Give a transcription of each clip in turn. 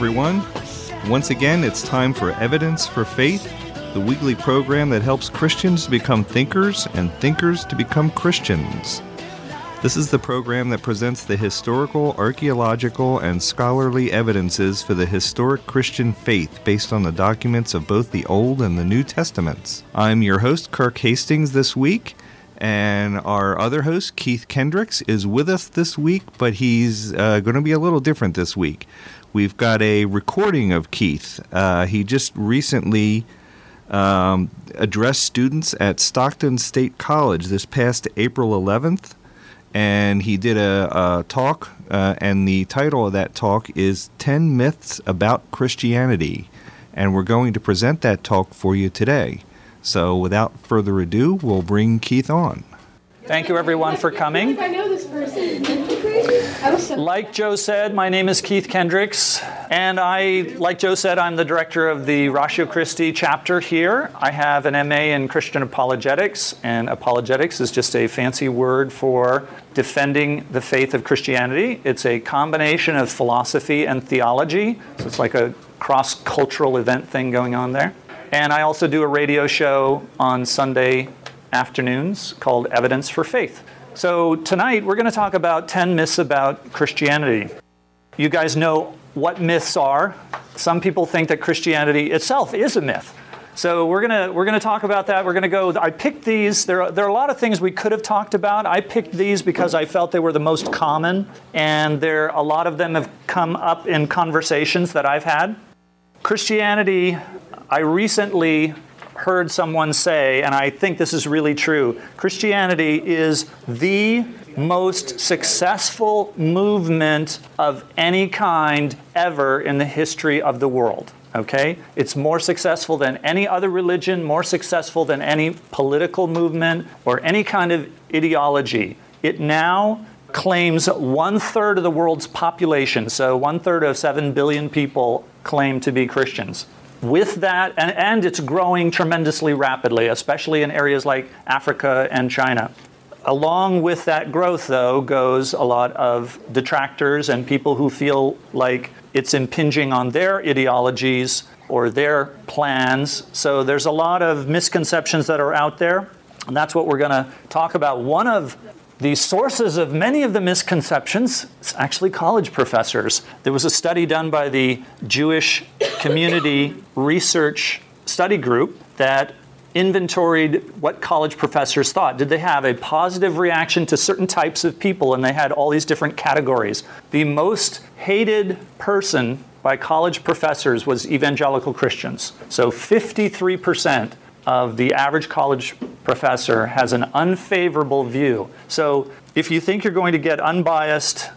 everyone. Once again, it's time for Evidence for Faith, the weekly program that helps Christians to become thinkers and thinkers to become Christians. This is the program that presents the historical, archaeological, and scholarly evidences for the historic Christian faith based on the documents of both the Old and the New Testaments. I'm your host, Kirk Hastings, this week. And our other host, Keith Kendricks, is with us this week, but he's uh, going to be a little different this week. We've got a recording of Keith. Uh, he just recently um, addressed students at Stockton State College this past April 11th, and he did a, a talk, uh, and the title of that talk is 10 Myths About Christianity. And we're going to present that talk for you today. So without further ado, we'll bring Keith on. Thank you, everyone, for coming. I know this person. Like Joe said, my name is Keith Kendricks, and I, like Joe said, I'm the director of the Ratio Christi chapter here. I have an MA in Christian apologetics, and apologetics is just a fancy word for defending the faith of Christianity. It's a combination of philosophy and theology, so it's like a cross cultural event thing going on there. And I also do a radio show on Sunday afternoons called Evidence for Faith. So tonight we're going to talk about 10 myths about Christianity. You guys know what myths are. Some people think that Christianity itself is a myth. So we're gonna we're gonna talk about that. We're gonna go. I picked these. There are, there are a lot of things we could have talked about. I picked these because I felt they were the most common, and there a lot of them have come up in conversations that I've had. Christianity, I recently heard someone say, and I think this is really true Christianity is the most successful movement of any kind ever in the history of the world. Okay? It's more successful than any other religion, more successful than any political movement or any kind of ideology. It now claims one third of the world's population, so one third of 7 billion people claim to be Christians with that, and, and it's growing tremendously rapidly, especially in areas like Africa and China. Along with that growth, though, goes a lot of detractors and people who feel like it's impinging on their ideologies or their plans. So there's a lot of misconceptions that are out there, and that's what we're going to talk about. One of the sources of many of the misconceptions is actually college professors. There was a study done by the Jewish Community Research Study Group that inventoried what college professors thought. Did they have a positive reaction to certain types of people? And they had all these different categories. The most hated person by college professors was evangelical Christians. So 53% of the average college professor has an unfavorable view. So if you think you're going to get unbiased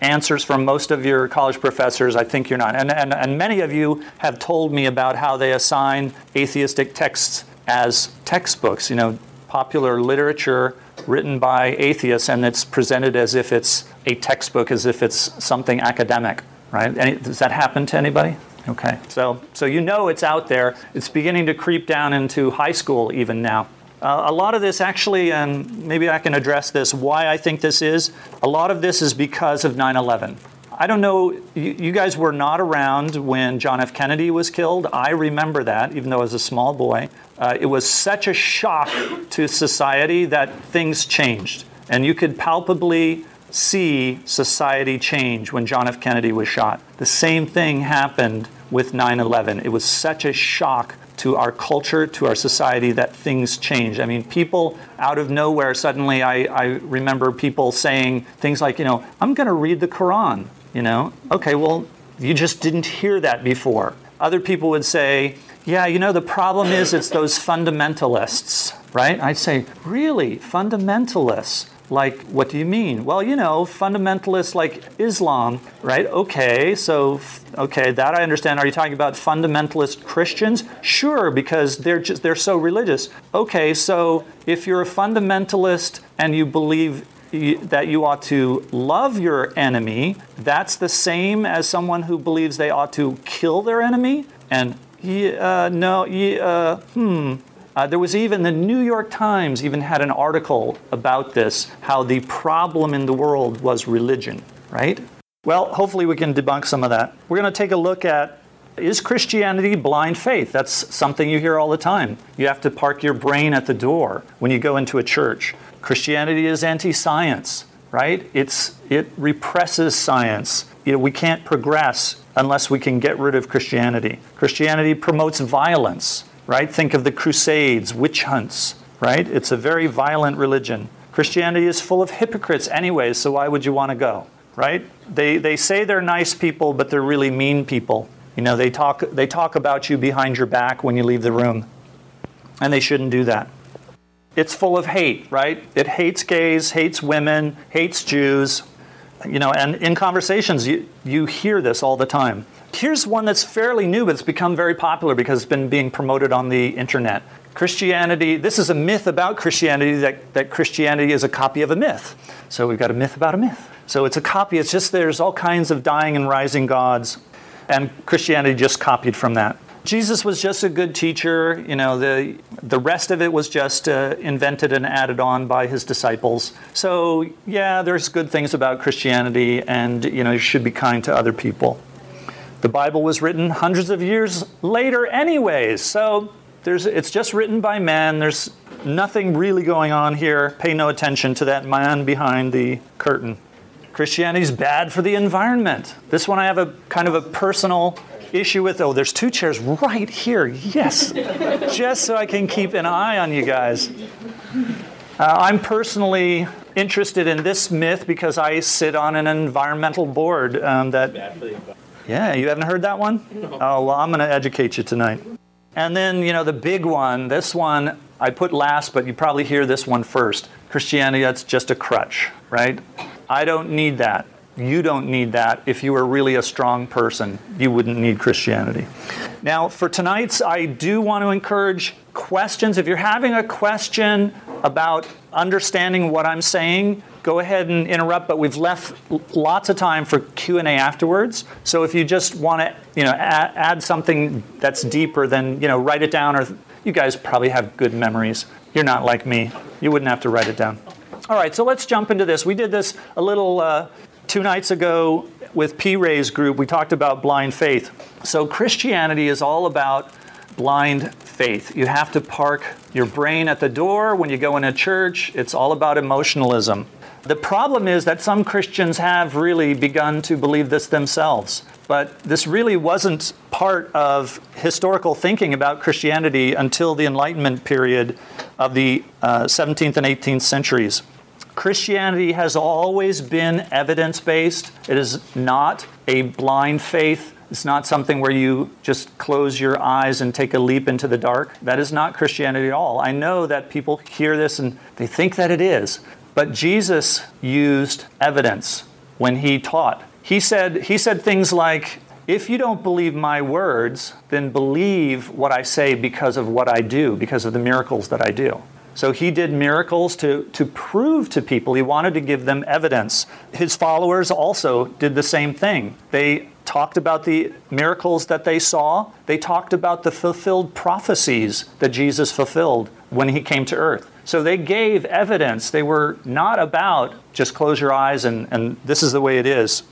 answers from most of your college professors, I think you're not. And, and, and many of you have told me about how they assign atheistic texts as textbooks, you know, popular literature written by atheists, and it's presented as if it's a textbook, as if it's something academic, right? Any, does that happen to anybody? Okay, so so you know it's out there. It's beginning to creep down into high school even now. Uh, a lot of this actually, and maybe I can address this, why I think this is. A lot of this is because of 9 11. I don't know, you, you guys were not around when John F. Kennedy was killed. I remember that, even though I was a small boy. Uh, it was such a shock to society that things changed. And you could palpably see society change when John F. Kennedy was shot. The same thing happened with 9 11. It was such a shock to our culture, to our society, that things change. I mean, people out of nowhere, suddenly I, I remember people saying things like, you know, I'm going to read the Quran, you know? Okay, well, you just didn't hear that before. Other people would say, yeah, you know, the problem is it's those fundamentalists, right? I'd say, really? Fundamentalists? Like, what do you mean? Well, you know, fundamentalists like Islam, right? Okay, so, okay, that I understand. Are you talking about fundamentalist Christians? Sure, because they're just, they're so religious. Okay, so if you're a fundamentalist and you believe that you ought to love your enemy, that's the same as someone who believes they ought to kill their enemy? And, uh, no, uh, hmm. Uh, there was even the New York Times even had an article about this, how the problem in the world was religion, right? Well, hopefully we can debunk some of that. We're going to take a look at is Christianity blind faith? That's something you hear all the time. You have to park your brain at the door when you go into a church. Christianity is anti-science, right? It's it represses science. You know, we can't progress unless we can get rid of Christianity. Christianity promotes violence right? Think of the Crusades, witch hunts, right? It's a very violent religion. Christianity is full of hypocrites anyway, so why would you want to go, right? They, they say they're nice people, but they're really mean people. You know, they talk, they talk about you behind your back when you leave the room, and they shouldn't do that. It's full of hate, right? It hates gays, hates women, hates Jews. You know, and in conversations, you, you hear this all the time. Here's one that's fairly new, but it's become very popular because it's been being promoted on the internet. Christianity, this is a myth about Christianity that, that Christianity is a copy of a myth. So we've got a myth about a myth. So it's a copy, it's just there's all kinds of dying and rising gods, and Christianity just copied from that. Jesus was just a good teacher. You know, the, the rest of it was just uh, invented and added on by his disciples. So, yeah, there's good things about Christianity, and, you know, you should be kind to other people. The Bible was written hundreds of years later, anyways. So there's, it's just written by man. There's nothing really going on here. Pay no attention to that man behind the curtain. Christianity is bad for the environment. This one I have a kind of a personal issue with. Oh, there's two chairs right here. Yes. just so I can keep an eye on you guys. Uh, I'm personally interested in this myth because I sit on an environmental board um, that. Yeah, you haven't heard that one? No. Oh, well, I'm going to educate you tonight. And then, you know, the big one, this one I put last, but you probably hear this one first. Christianity, that's just a crutch, right? I don't need that. You don't need that. If you were really a strong person, you wouldn't need Christianity. Now, for tonight's, I do want to encourage questions. If you're having a question about understanding what I'm saying, go ahead and interrupt, but we've left lots of time for Q&A afterwards. So if you just want to, you know, add, add something that's deeper, then, you know, write it down or you guys probably have good memories. You're not like me. You wouldn't have to write it down. All right, so let's jump into this. We did this a little uh, two nights ago with P. Ray's group. We talked about blind faith. So Christianity is all about blind faith. You have to park your brain at the door when you go in a church. It's all about emotionalism. The problem is that some Christians have really begun to believe this themselves. But this really wasn't part of historical thinking about Christianity until the Enlightenment period of the uh, 17th and 18th centuries. Christianity has always been evidence based, it is not a blind faith. It's not something where you just close your eyes and take a leap into the dark. That is not Christianity at all. I know that people hear this and they think that it is. But Jesus used evidence when he taught. He said, he said things like, if you don't believe my words, then believe what I say because of what I do, because of the miracles that I do. So he did miracles to, to prove to people. He wanted to give them evidence. His followers also did the same thing. They talked about the miracles that they saw, they talked about the fulfilled prophecies that Jesus fulfilled when he came to earth. So they gave evidence. They were not about just close your eyes and, and this is the way it is.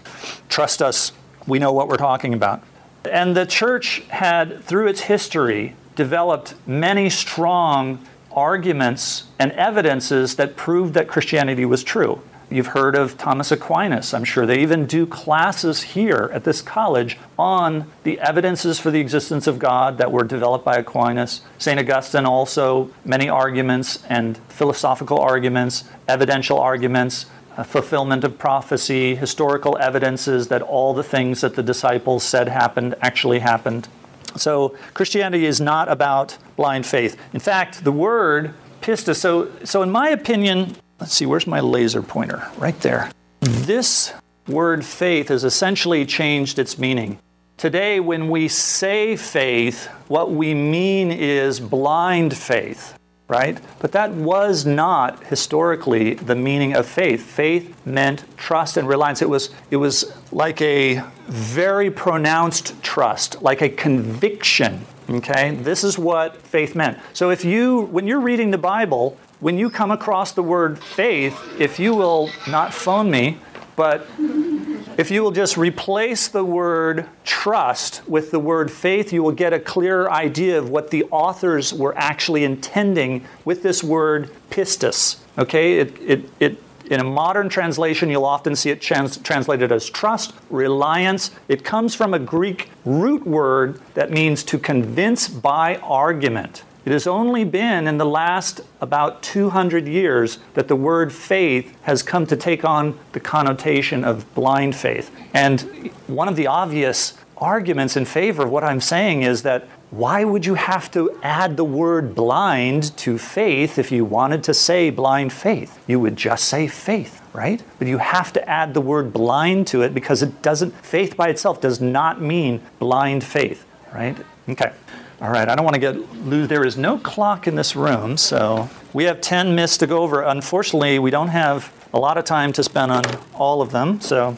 Trust us, we know what we're talking about. And the church had, through its history, developed many strong arguments and evidences that proved that Christianity was true. You've heard of Thomas Aquinas, I'm sure. They even do classes here at this college on the evidences for the existence of God that were developed by Aquinas. St. Augustine also, many arguments and philosophical arguments, evidential arguments, uh, fulfillment of prophecy, historical evidences that all the things that the disciples said happened actually happened. So Christianity is not about blind faith. In fact, the word pistis, so, so in my opinion, let's see, where's my laser pointer? Right there. This word faith has essentially changed its meaning. Today, when we say faith, what we mean is blind faith, right? But that was not historically the meaning of faith. Faith meant trust and reliance. It was, it was like a very pronounced trust, like a conviction. Okay? This is what faith meant. So if you, when you're reading the Bible, when you come across the word faith, if you will not phone me, but if you will just replace the word trust with the word faith, you will get a clearer idea of what the authors were actually intending with this word pistis. Okay? It, it, it, in a modern translation, you'll often see it trans- translated as trust, reliance. It comes from a Greek root word that means to convince by argument. It has only been in the last about 200 years that the word faith has come to take on the connotation of blind faith. And one of the obvious arguments in favor of what I'm saying is that why would you have to add the word blind to faith if you wanted to say blind faith? You would just say faith, right? But you have to add the word blind to it because it doesn't, faith by itself does not mean blind faith, right? Okay. All right, I don't want to get lose. There is no clock in this room, so we have 10 myths to go over. Unfortunately, we don't have a lot of time to spend on all of them, so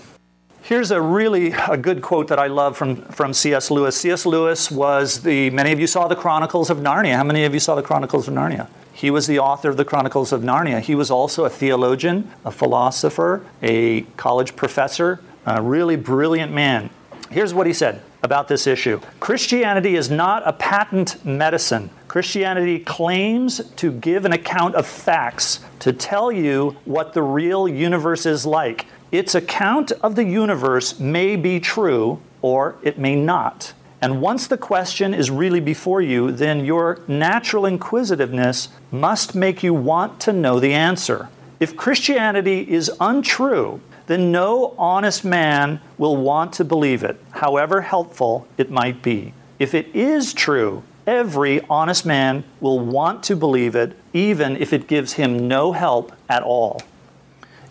Here's a really a good quote that I love from, from C.S. Lewis. C.S. Lewis was the, many of you saw the Chronicles of Narnia. How many of you saw the Chronicles of Narnia? He was the author of the Chronicles of Narnia. He was also a theologian, a philosopher, a college professor, a really brilliant man. Here's what he said about this issue Christianity is not a patent medicine. Christianity claims to give an account of facts, to tell you what the real universe is like. Its account of the universe may be true or it may not. And once the question is really before you, then your natural inquisitiveness must make you want to know the answer. If Christianity is untrue, then no honest man will want to believe it, however helpful it might be. If it is true, every honest man will want to believe it, even if it gives him no help at all.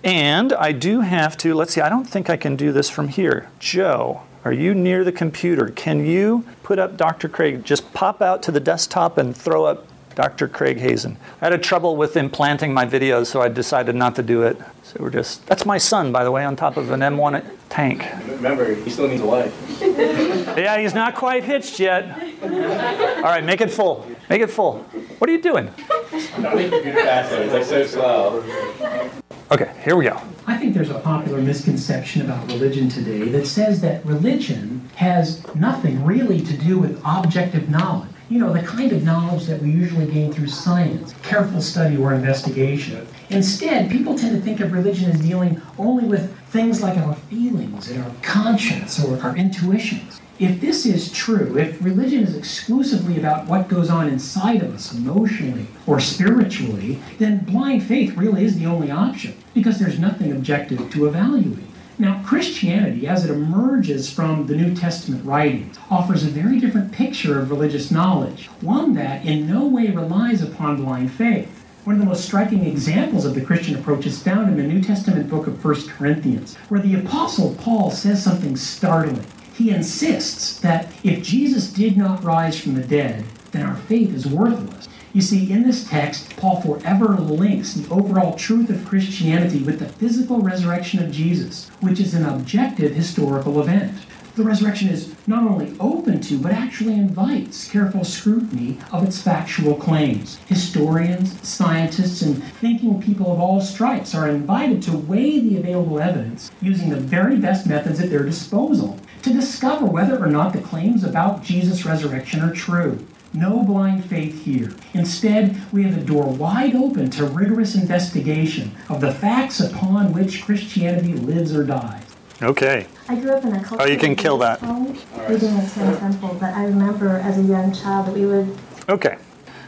And I do have to, let's see, I don't think I can do this from here. Joe, are you near the computer? Can you put up Dr. Craig? Just pop out to the desktop and throw up Dr. Craig Hazen. I had a trouble with implanting my videos, so I decided not to do it. So we're just, that's my son, by the way, on top of an M1 tank. Remember, he still needs a life. Yeah, he's not quite hitched yet. All right, make it full. Make it full. What are you doing? Don't make computer faster. It's like so slow. Okay, here we go. I think there's a popular misconception about religion today that says that religion has nothing really to do with objective knowledge. You know, the kind of knowledge that we usually gain through science, careful study, or investigation. Instead, people tend to think of religion as dealing only with things like our feelings and our conscience or our intuitions. If this is true, if religion is exclusively about what goes on inside of us emotionally or spiritually, then blind faith really is the only option because there's nothing objective to evaluate. Now, Christianity, as it emerges from the New Testament writings, offers a very different picture of religious knowledge, one that in no way relies upon blind faith. One of the most striking examples of the Christian approach is found in the New Testament book of 1 Corinthians, where the Apostle Paul says something startling. He insists that if Jesus did not rise from the dead, then our faith is worthless. You see, in this text, Paul forever links the overall truth of Christianity with the physical resurrection of Jesus, which is an objective historical event. The resurrection is not only open to, but actually invites careful scrutiny of its factual claims. Historians, scientists, and thinking people of all stripes are invited to weigh the available evidence using the very best methods at their disposal to discover whether or not the claims about Jesus' resurrection are true. No blind faith here. Instead, we have a door wide open to rigorous investigation of the facts upon which Christianity lives or dies. Okay. I grew up in a culture. Oh, you can kill that. home. We didn't attend temple, but I remember as a young child that we would. Okay.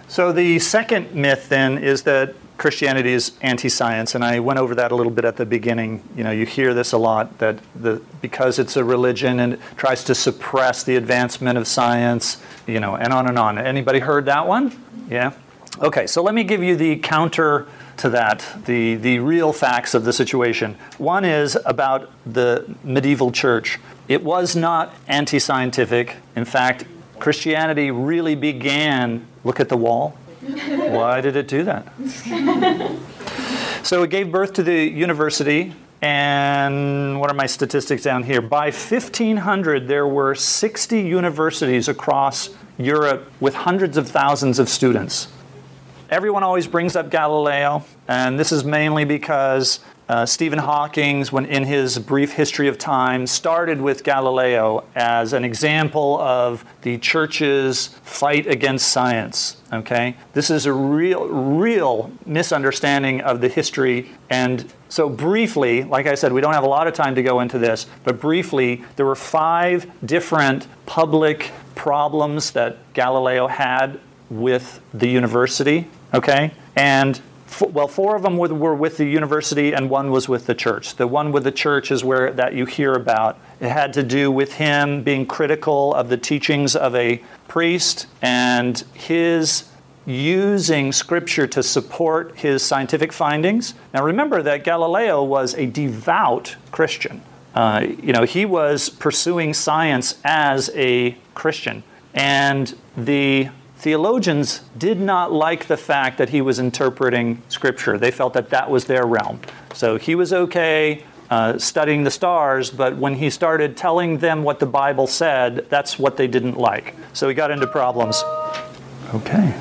So the second myth then is that Christianity is anti-science, and I went over that a little bit at the beginning. You know, you hear this a lot that the because it's a religion and tries to suppress the advancement of science, you know, and on and on. Anybody heard that one? Yeah. Okay. So let me give you the counter to that, the, the real facts of the situation. One is about the medieval church. It was not anti scientific. In fact, Christianity really began. Look at the wall. Why did it do that? So it gave birth to the university. And what are my statistics down here? By 1500, there were 60 universities across Europe with hundreds of thousands of students. Everyone always brings up Galileo, and this is mainly because uh, Stephen Hawking, when in his brief history of time, started with Galileo as an example of the church's fight against science. Okay, this is a real, real misunderstanding of the history. And so, briefly, like I said, we don't have a lot of time to go into this, but briefly, there were five different public problems that Galileo had with the university. Okay, and well, four of them were, with the university, and one was with the church. The one with the church is where that you hear about. It had to do with him being critical of the teachings of a priest and his using scripture to support his scientific findings. Now, remember that Galileo was a devout Christian. Uh, you know, he was pursuing science as a Christian, and the theologians did not like the fact that he was interpreting scripture. They felt that that was their realm. So he was okay uh, studying the stars, but when he started telling them what the Bible said, that's what they didn't like. So he got into problems. Okay.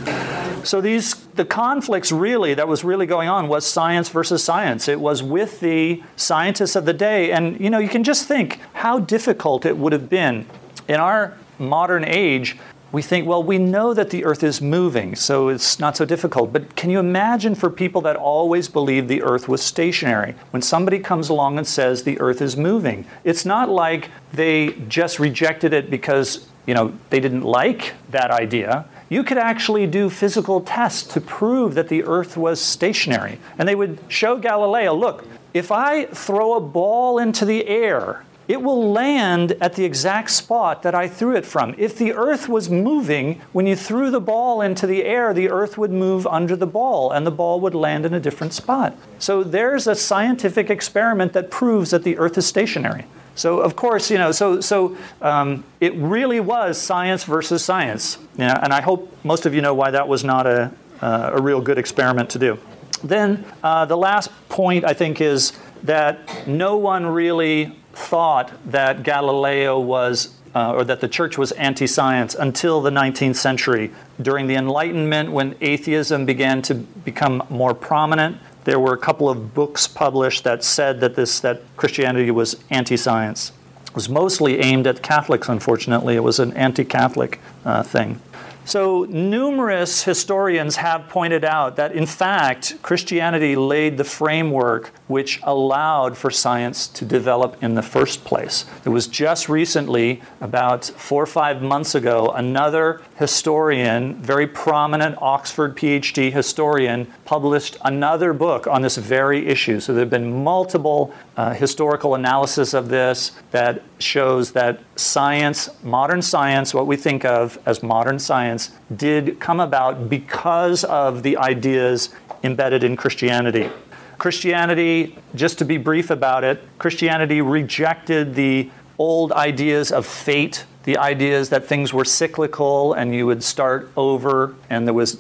So these the conflicts really that was really going on was science versus science. It was with the scientists of the day and you know you can just think how difficult it would have been in our modern age we think, well, we know that the earth is moving, so it's not so difficult. But can you imagine for people that always believed the earth was stationary, when somebody comes along and says the earth is moving? It's not like they just rejected it because, you know, they didn't like that idea. You could actually do physical tests to prove that the earth was stationary. And they would show Galileo, look, if I throw a ball into the air it will land at the exact spot that I threw it from. If the earth was moving, when you threw the ball into the air, the earth would move under the ball and the ball would land in a different spot. So there's a scientific experiment that proves that the earth is stationary. So of course, you know, so so um, it really was science versus science, you know, and I hope most of you know why that was not a uh, a real good experiment to do. Then uh, the last point I think is that no one really thought that Galileo was, uh, or that the church was anti science until the 19th century. During the Enlightenment, when atheism began to become more prominent, there were a couple of books published that said that, this, that Christianity was anti science. It was mostly aimed at Catholics, unfortunately. It was an anti Catholic uh, thing. So, numerous historians have pointed out that, in fact, Christianity laid the framework which allowed for science to develop in the first place. It was just recently, about four or five months ago, another historian, very prominent Oxford PhD historian, published another book on this very issue. So, there have been multiple uh, historical analysis of this that shows that science, modern science, what we think of as modern science, did come about because of the ideas embedded in Christianity. Christianity, just to be brief about it, Christianity rejected the old ideas of fate, the ideas that things were cyclical and you would start over and there was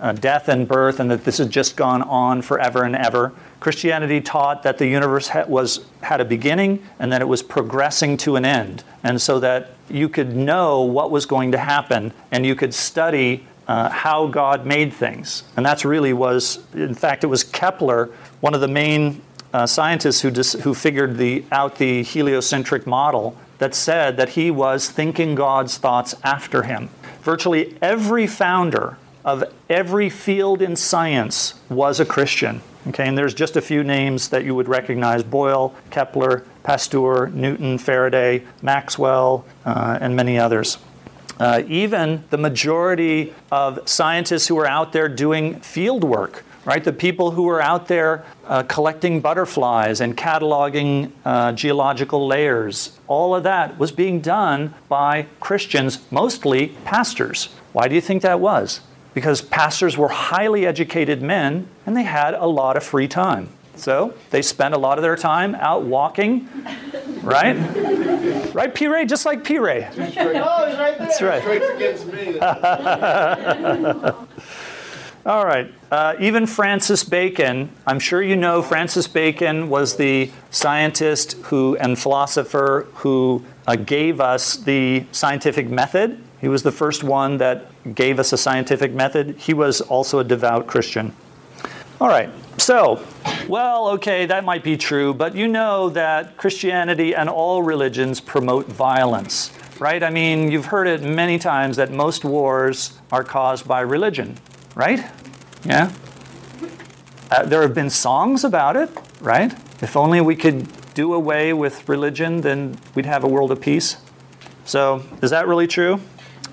uh, death and birth and that this had just gone on forever and ever. Christianity taught that the universe ha- was, had a beginning and that it was progressing to an end. And so that you could know what was going to happen and you could study uh, how God made things. And that's really was, in fact, it was Kepler, one of the main uh, scientists who, dis- who figured the, out the heliocentric model, that said that he was thinking God's thoughts after him. Virtually every founder of every field in science was a Christian. Okay, and there's just a few names that you would recognize Boyle, Kepler, Pasteur, Newton, Faraday, Maxwell, uh, and many others. Uh, even the majority of scientists who are out there doing field work, right? The people who are out there uh, collecting butterflies and cataloging uh, geological layers, all of that was being done by Christians, mostly pastors. Why do you think that was? because pastors were highly educated men and they had a lot of free time. So they spent a lot of their time out walking, right? Right, P. Ray? Just like P. Ray. Oh, he's right there. That's right. Strikes against me. All right. Uh, even Francis Bacon, I'm sure you know Francis Bacon was the scientist who and philosopher who uh, gave us the scientific method. He was the first one that gave us a scientific method. He was also a devout Christian. All right. So, well, okay, that might be true, but you know that Christianity and all religions promote violence, right? I mean, you've heard it many times that most wars are caused by religion, right? Yeah? Uh, there have been songs about it, right? If only we could do away with religion, then we'd have a world of peace. So, is that really true?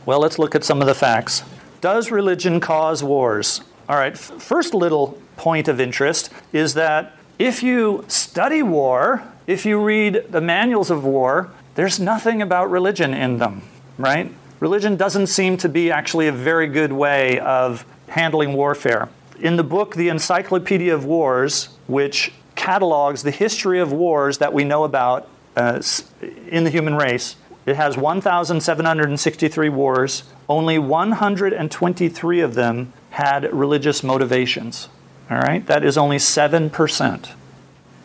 Well, let's look at some of the facts. Does religion cause wars? All right, first little point of interest is that if you study war, if you read the manuals of war, there's nothing about religion in them, right? Religion doesn't seem to be actually a very good way of handling warfare. In the book, The Encyclopedia of Wars, which catalogs the history of wars that we know about uh, in the human race, it has 1,763 wars. Only 123 of them had religious motivations. All right, that is only 7%.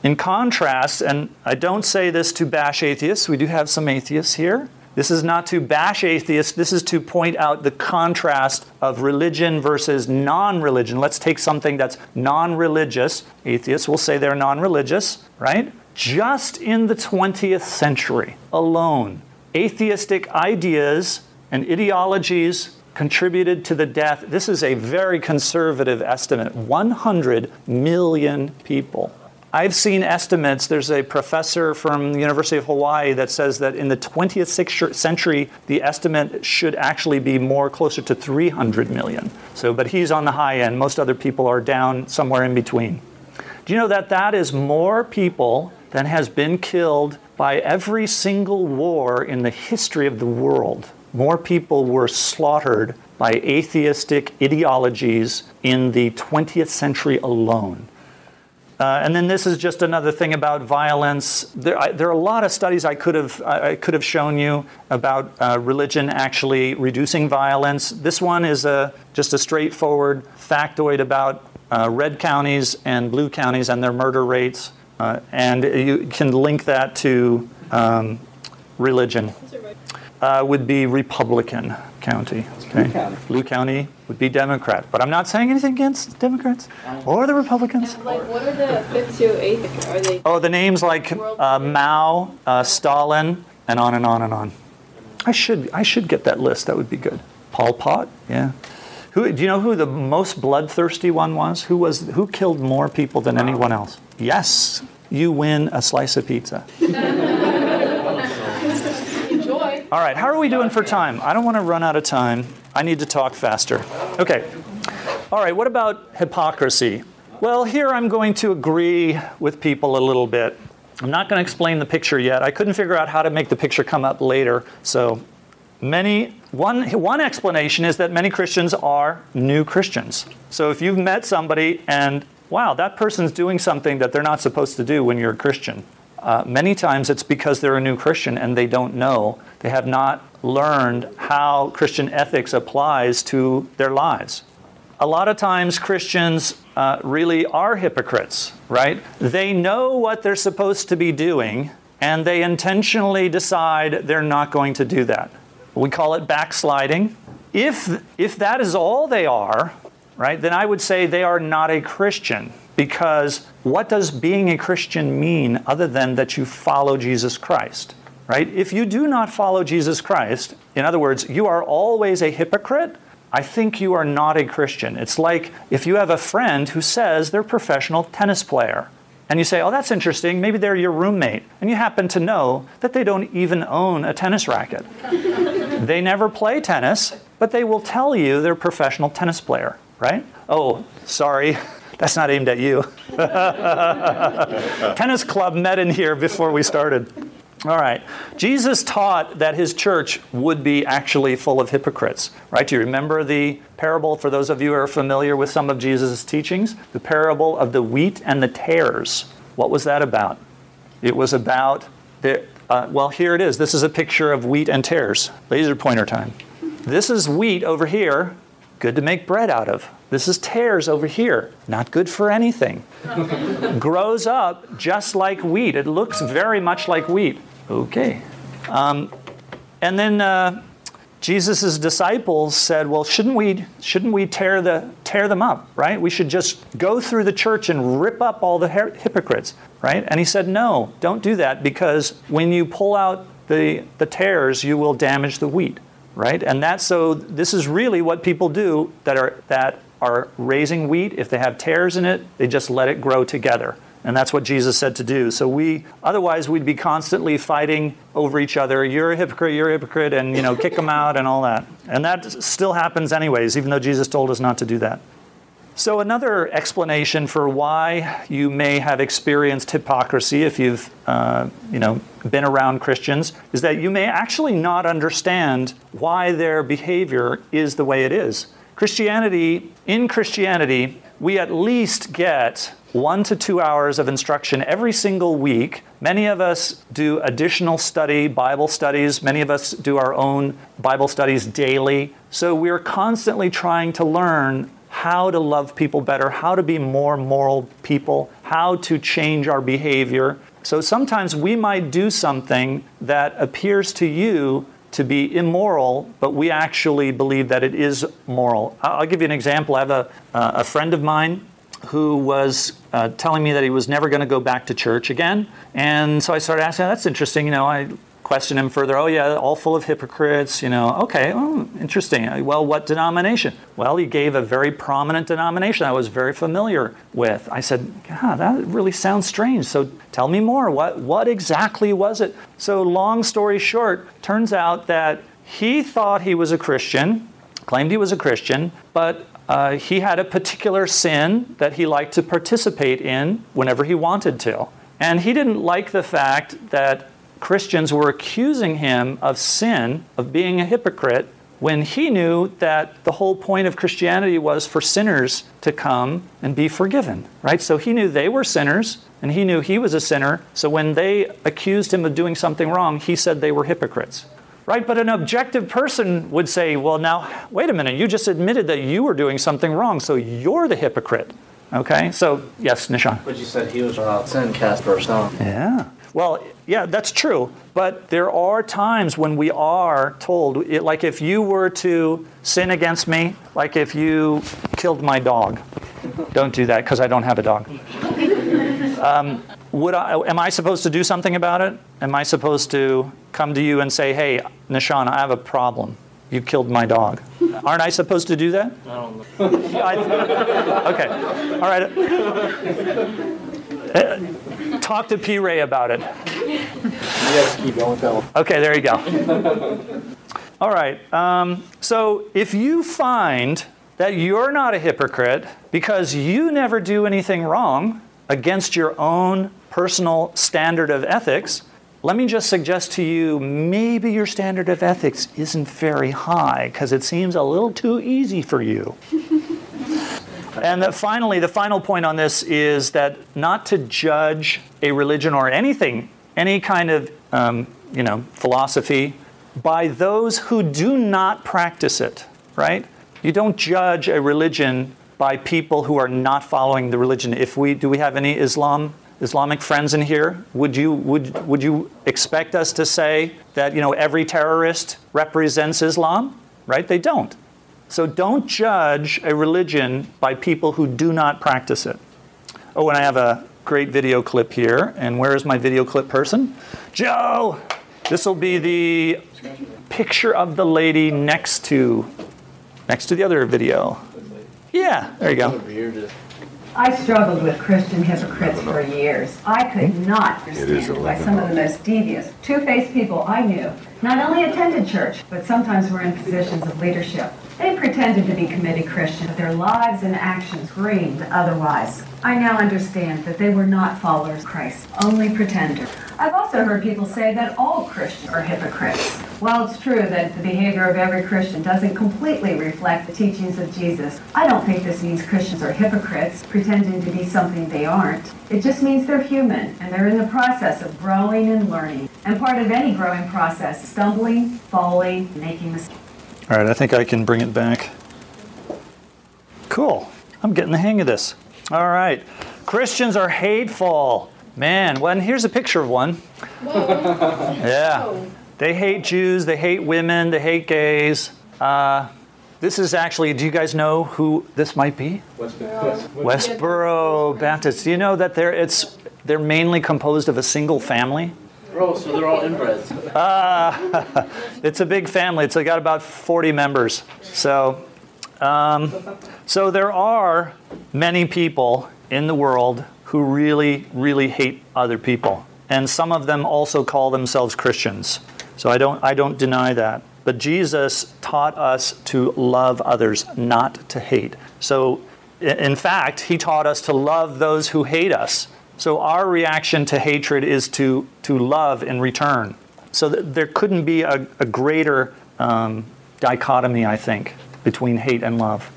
In contrast, and I don't say this to bash atheists, we do have some atheists here. This is not to bash atheists, this is to point out the contrast of religion versus non religion. Let's take something that's non religious. Atheists will say they're non religious, right? Just in the 20th century alone, atheistic ideas and ideologies contributed to the death. This is a very conservative estimate 100 million people. I've seen estimates. There's a professor from the University of Hawaii that says that in the 20th century, the estimate should actually be more closer to 300 million. So, but he's on the high end. Most other people are down somewhere in between. Do you know that that is more people than has been killed by every single war in the history of the world? More people were slaughtered by atheistic ideologies in the 20th century alone. Uh, and then this is just another thing about violence. There, I, there are a lot of studies I could have I could have shown you about uh, religion actually reducing violence. This one is a just a straightforward factoid about uh, red counties and blue counties and their murder rates, uh, and you can link that to um, religion. Uh, would be Republican county. Okay, blue county would be Democrat. But I'm not saying anything against Democrats or the Republicans. Like, what are the fifth to eighth? Are they? Oh, the names like uh, Mao, uh, Stalin, and on and on and on. I should I should get that list. That would be good. Pol Pot, yeah. Who do you know who the most bloodthirsty one was? Who was who killed more people than anyone else? Yes, you win a slice of pizza. All right, how are we doing for time? I don't want to run out of time. I need to talk faster. Okay. All right, what about hypocrisy? Well, here I'm going to agree with people a little bit. I'm not going to explain the picture yet. I couldn't figure out how to make the picture come up later. So, many one one explanation is that many Christians are new Christians. So, if you've met somebody and wow, that person's doing something that they're not supposed to do when you're a Christian, uh, many times it's because they're a new Christian and they don't know. They have not learned how Christian ethics applies to their lives. A lot of times Christians uh, really are hypocrites, right? They know what they're supposed to be doing and they intentionally decide they're not going to do that. We call it backsliding. If, if that is all they are, right, then I would say they are not a Christian because what does being a Christian mean other than that you follow Jesus Christ? Right? If you do not follow Jesus Christ, in other words, you are always a hypocrite, I think you are not a Christian. It's like if you have a friend who says they're a professional tennis player, and you say, Oh, that's interesting, maybe they're your roommate, and you happen to know that they don't even own a tennis racket. they never play tennis, but they will tell you they're a professional tennis player, right? Oh, sorry. That's not aimed at you. Tennis club met in here before we started. All right. Jesus taught that his church would be actually full of hypocrites, right? Do you remember the parable, for those of you who are familiar with some of Jesus' teachings? The parable of the wheat and the tares. What was that about? It was about, the, uh, well, here it is. This is a picture of wheat and tares. Laser pointer time. This is wheat over here, good to make bread out of. This is tares over here, not good for anything. Grows up just like wheat. It looks very much like wheat. Okay. Um, and then uh, Jesus' disciples said, "Well, shouldn't we shouldn't we tear the tear them up, right? We should just go through the church and rip up all the hy- hypocrites, right?" And he said, "No, don't do that because when you pull out the the tares, you will damage the wheat." Right? And that's so this is really what people do that are that are raising wheat. If they have tares in it, they just let it grow together. And that's what Jesus said to do. So we otherwise we'd be constantly fighting over each other. You're a hypocrite, you're a hypocrite, and you know, kick them out and all that. And that still happens anyways, even though Jesus told us not to do that. So another explanation for why you may have experienced hypocrisy if you've uh, you know been around Christians is that you may actually not understand why their behavior is the way it is. Christianity, in Christianity, we at least get one to two hours of instruction every single week. Many of us do additional study, Bible studies. Many of us do our own Bible studies daily. So we're constantly trying to learn how to love people better, how to be more moral people, how to change our behavior. So sometimes we might do something that appears to you to be immoral, but we actually believe that it is moral. I'll give you an example. I have a, uh, a friend of mine who was uh, telling me that he was never going to go back to church again. And so I started asking, that's interesting. You know, I questioned him further. Oh, yeah, all full of hypocrites. You know, okay, oh, interesting. Well, what denomination? Well, he gave a very prominent denomination I was very familiar with. I said, God, that really sounds strange. So tell me more. What, what exactly was it? So, long story short, turns out that he thought he was a Christian, claimed he was a Christian, but uh, he had a particular sin that he liked to participate in whenever he wanted to. And he didn't like the fact that Christians were accusing him of sin, of being a hypocrite, when he knew that the whole point of Christianity was for sinners to come and be forgiven, right? So he knew they were sinners and he knew he was a sinner. So when they accused him of doing something wrong, he said they were hypocrites. Right? But an objective person would say, well, now, wait a minute, you just admitted that you were doing something wrong, so you're the hypocrite. Okay? So, yes, Nishan. But you said he was without sin, cast first stone. Yeah. Well, yeah, that's true. But there are times when we are told, it, like if you were to sin against me, like if you killed my dog, don't do that because I don't have a dog. Um, would I, am I supposed to do something about it? Am I supposed to come to you and say, hey, Nishan, I have a problem. You killed my dog. Aren't I supposed to do that? I don't know. I- okay. All right. Uh, Talk to P. Ray about it. Yes, keep going, him. Okay, there you go. All right. Um, so if you find that you're not a hypocrite because you never do anything wrong against your own personal standard of ethics, let me just suggest to you maybe your standard of ethics isn't very high because it seems a little too easy for you. And that finally, the final point on this is that not to judge a religion or anything, any kind of um, you know philosophy, by those who do not practice it. Right? You don't judge a religion by people who are not following the religion. If we do, we have any Islam Islamic friends in here? Would you would would you expect us to say that you know every terrorist represents Islam? Right? They don't. So don't judge a religion by people who do not practice it. Oh, and I have a great video clip here. And where is my video clip person? Joe! This will be the picture of the lady next to next to the other video. Yeah, there you go. I struggled with Christian hypocrites for years. I could not understand why some of the most devious, two-faced people I knew not only attended church, but sometimes were in positions of leadership. They pretended to be committed Christians, but their lives and actions screamed otherwise. I now understand that they were not followers of Christ, only pretenders. I've also heard people say that all Christians are hypocrites. While it's true that the behavior of every Christian doesn't completely reflect the teachings of Jesus, I don't think this means Christians are hypocrites, pretending to be something they aren't. It just means they're human and they're in the process of growing and learning. And part of any growing process, stumbling, falling, making mistakes. All right, I think I can bring it back. Cool. I'm getting the hang of this. All right. Christians are hateful. Man, well, and here's a picture of one. Yeah. They hate Jews, they hate women, they hate gays. Uh, this is actually, do you guys know who this might be? Westboro Baptist. Do you know that they're, it's, they're mainly composed of a single family? Bro, so they're all inbreds. Uh, it's a big family. It's got about 40 members. So, um, so there are many people in the world who really, really hate other people, and some of them also call themselves Christians. So I don't, I don't deny that. But Jesus taught us to love others, not to hate. So, in fact, he taught us to love those who hate us. So our reaction to hatred is to, to love in return. So th- there couldn't be a, a greater um, dichotomy, I think, between hate and love.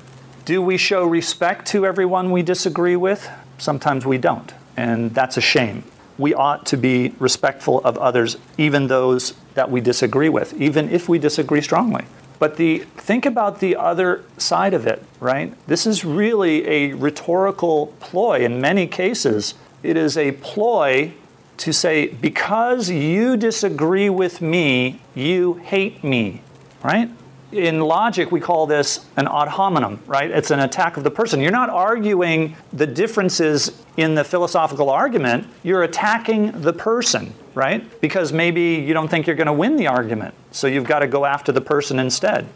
Do we show respect to everyone we disagree with? Sometimes we don't, and that's a shame. We ought to be respectful of others, even those that we disagree with, even if we disagree strongly. But the think about the other side of it, right? This is really a rhetorical ploy in many cases. It is a ploy to say because you disagree with me, you hate me, right? In logic, we call this an ad hominem, right? It's an attack of the person. You're not arguing the differences in the philosophical argument, you're attacking the person, right? Because maybe you don't think you're going to win the argument, so you've got to go after the person instead.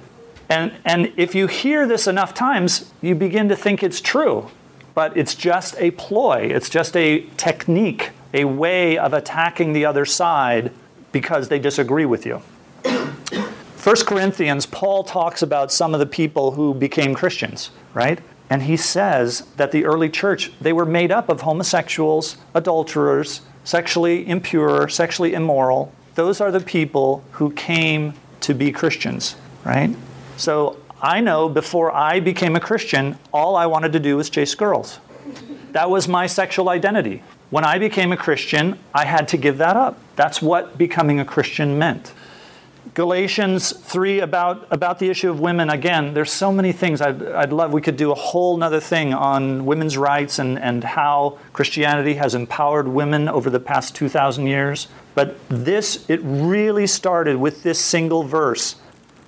And, and if you hear this enough times, you begin to think it's true. But it's just a ploy, it's just a technique, a way of attacking the other side because they disagree with you. 1 Corinthians, Paul talks about some of the people who became Christians, right? And he says that the early church, they were made up of homosexuals, adulterers, sexually impure, sexually immoral. Those are the people who came to be Christians, right? So I know before I became a Christian, all I wanted to do was chase girls. That was my sexual identity. When I became a Christian, I had to give that up. That's what becoming a Christian meant. Galatians 3 about, about the issue of women. Again, there's so many things. I'd, I'd love, we could do a whole nother thing on women's rights and, and how Christianity has empowered women over the past 2,000 years. But this, it really started with this single verse.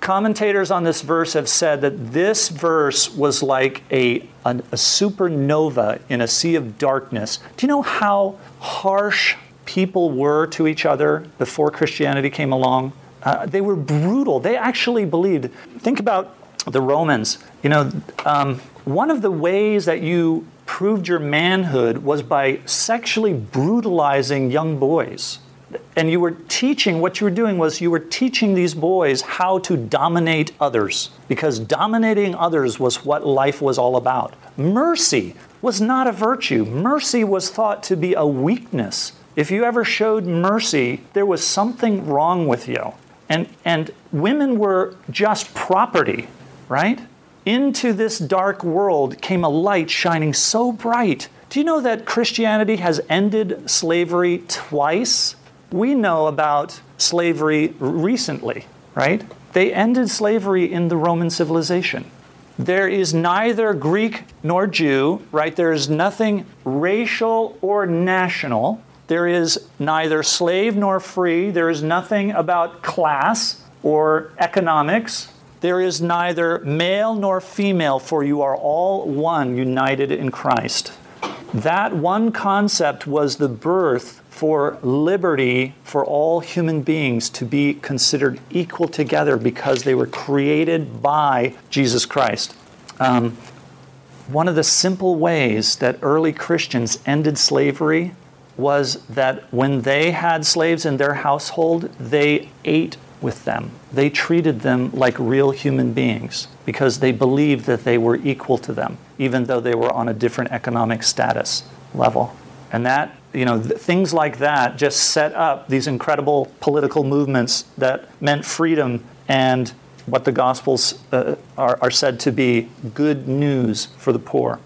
Commentators on this verse have said that this verse was like a, a, a supernova in a sea of darkness. Do you know how harsh people were to each other before Christianity came along? Uh, they were brutal. They actually believed. Think about the Romans. You know, um, one of the ways that you proved your manhood was by sexually brutalizing young boys. And you were teaching, what you were doing was you were teaching these boys how to dominate others, because dominating others was what life was all about. Mercy was not a virtue, mercy was thought to be a weakness. If you ever showed mercy, there was something wrong with you. And, and women were just property, right? Into this dark world came a light shining so bright. Do you know that Christianity has ended slavery twice? We know about slavery recently, right? They ended slavery in the Roman civilization. There is neither Greek nor Jew, right? There is nothing racial or national. There is neither slave nor free. There is nothing about class or economics. There is neither male nor female, for you are all one, united in Christ. That one concept was the birth for liberty for all human beings to be considered equal together because they were created by Jesus Christ. Um, one of the simple ways that early Christians ended slavery was that when they had slaves in their household, they ate with them. They treated them like real human beings because they believed that they were equal to them, even though they were on a different economic status level. And that, you know, th- things like that just set up these incredible political movements that meant freedom and what the Gospels uh, are, are said to be good news for the poor.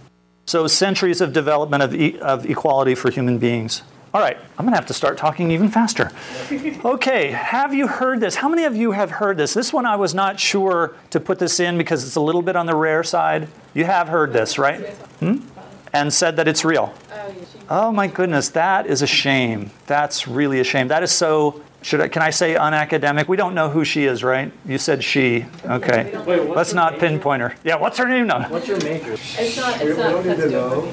So, centuries of development of, e- of equality for human beings. All right, I'm going to have to start talking even faster. Okay, have you heard this? How many of you have heard this? This one I was not sure to put this in because it's a little bit on the rare side. You have heard this, right? Hmm? And said that it's real. Oh my goodness, that is a shame. That's really a shame. That is so. Should I, can I say unacademic? We don't know who she is, right? You said she. Okay. Wait, Let's not major? pinpoint her. Yeah, what's her name now? What's your major? It's not. We It's not. don't need to know.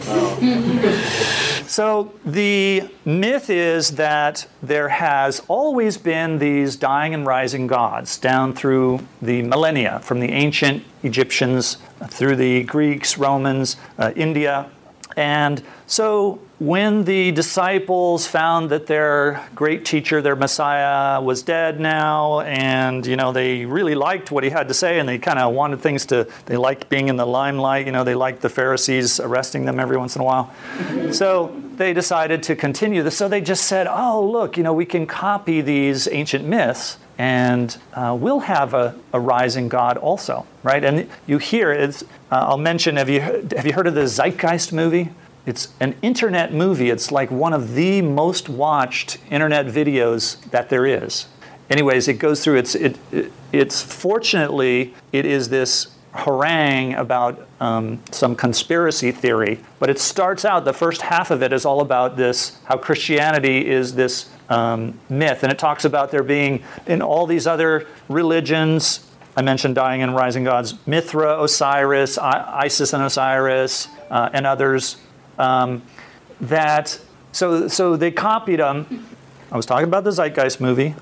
So the myth is that there has always been these dying and rising gods down through the millennia, from the ancient Egyptians through the Greeks, Romans, uh, India. And so when the disciples found that their great teacher, their Messiah, was dead now, and you know they really liked what he had to say, and they kind of wanted things to. They liked being in the limelight. You know, they liked the Pharisees arresting them every once in a while. So they decided to continue this. So they just said, "Oh, look, you know, we can copy these ancient myths." And uh, we'll have a, a rising God also, right? And you hear it's. Uh, I'll mention. Have you have you heard of the Zeitgeist movie? It's an internet movie. It's like one of the most watched internet videos that there is. Anyways, it goes through. It's it, it it's fortunately it is this harangue about um, some conspiracy theory, but it starts out. The first half of it is all about this how Christianity is this um, myth, and it talks about there being in all these other religions. I mentioned dying and rising gods, Mithra, Osiris, I- Isis and Osiris, uh, and others um, that so so they copied them. I was talking about the Zeitgeist movie.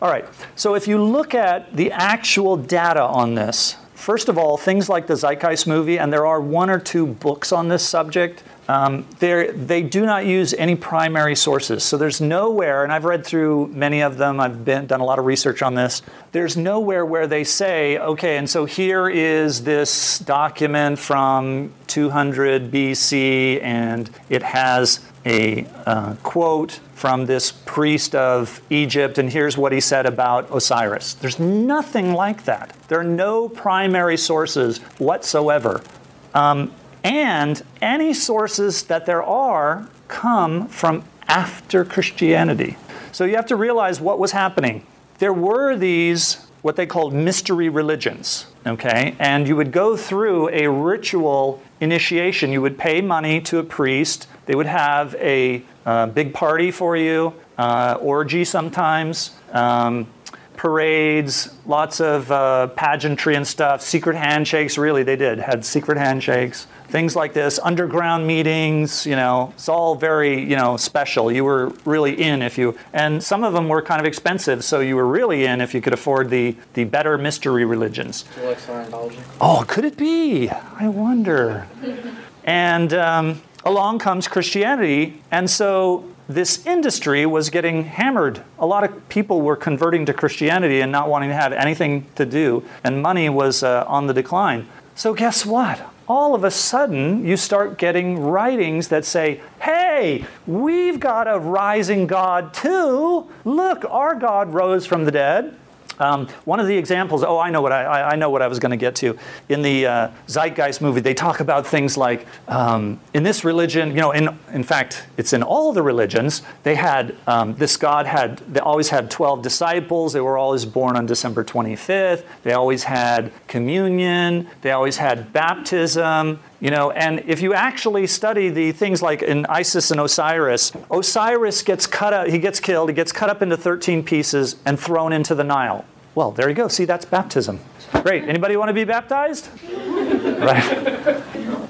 All right. So if you look at the actual data on this, first of all, things like the Zeitgeist movie, and there are one or two books on this subject. Um, they're- do not use any primary sources. So there's nowhere, and I've read through many of them, I've been, done a lot of research on this. There's nowhere where they say, okay, and so here is this document from 200 BC, and it has a uh, quote from this priest of Egypt, and here's what he said about Osiris. There's nothing like that. There are no primary sources whatsoever. Um, and any sources that there are come from after Christianity. So you have to realize what was happening. There were these, what they called mystery religions, okay? And you would go through a ritual initiation. You would pay money to a priest, they would have a uh, big party for you, uh, orgy sometimes. Um, parades, lots of uh, pageantry and stuff, secret handshakes, really, they did, had secret handshakes, things like this, underground meetings, you know, it's all very, you know, special. You were really in if you, and some of them were kind of expensive, so you were really in if you could afford the, the better mystery religions. Do you like Scientology? Oh, could it be? I wonder. And um, along comes Christianity, and so this industry was getting hammered. A lot of people were converting to Christianity and not wanting to have anything to do, and money was uh, on the decline. So, guess what? All of a sudden, you start getting writings that say, hey, we've got a rising God too. Look, our God rose from the dead. Um, one of the examples, oh, I know what I, I know what I was going to get to. In the uh, Zeitgeist movie, they talk about things like um, in this religion, you know, in in fact, it's in all the religions. They had um, this God had they always had twelve disciples. They were always born on December twenty fifth. They always had communion. They always had baptism. You know, and if you actually study the things like in Isis and Osiris, Osiris gets cut up, he gets killed, he gets cut up into 13 pieces and thrown into the Nile. Well, there you go. See, that's baptism. Great. Anybody want to be baptized? Right.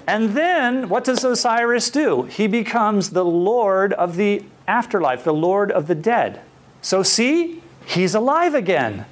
And then what does Osiris do? He becomes the Lord of the afterlife, the Lord of the dead. So see, he's alive again.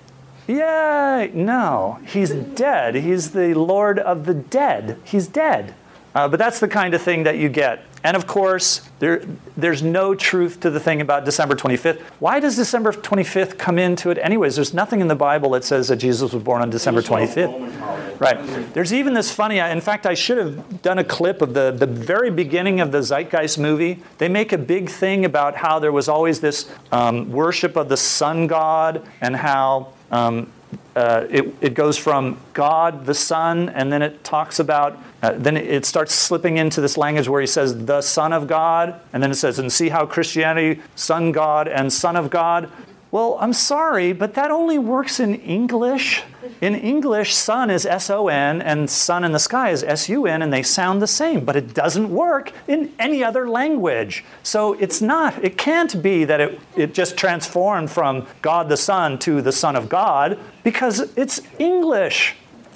Yay! No, he's dead. He's the Lord of the dead. He's dead. Uh, but that's the kind of thing that you get. And of course, there, there's no truth to the thing about December 25th. Why does December 25th come into it anyways? There's nothing in the Bible that says that Jesus was born on December 25th. Right. There's even this funny, in fact, I should have done a clip of the, the very beginning of the Zeitgeist movie. They make a big thing about how there was always this um, worship of the sun god and how um, uh, it, it goes from God, the Son, and then it talks about, uh, then it starts slipping into this language where he says, the Son of God, and then it says, and see how Christianity, Son God and Son of God. Well, I'm sorry, but that only works in English. In English, sun is S O N and sun in the sky is S U N, and they sound the same, but it doesn't work in any other language. So it's not, it can't be that it, it just transformed from God the Son to the Son of God because it's English.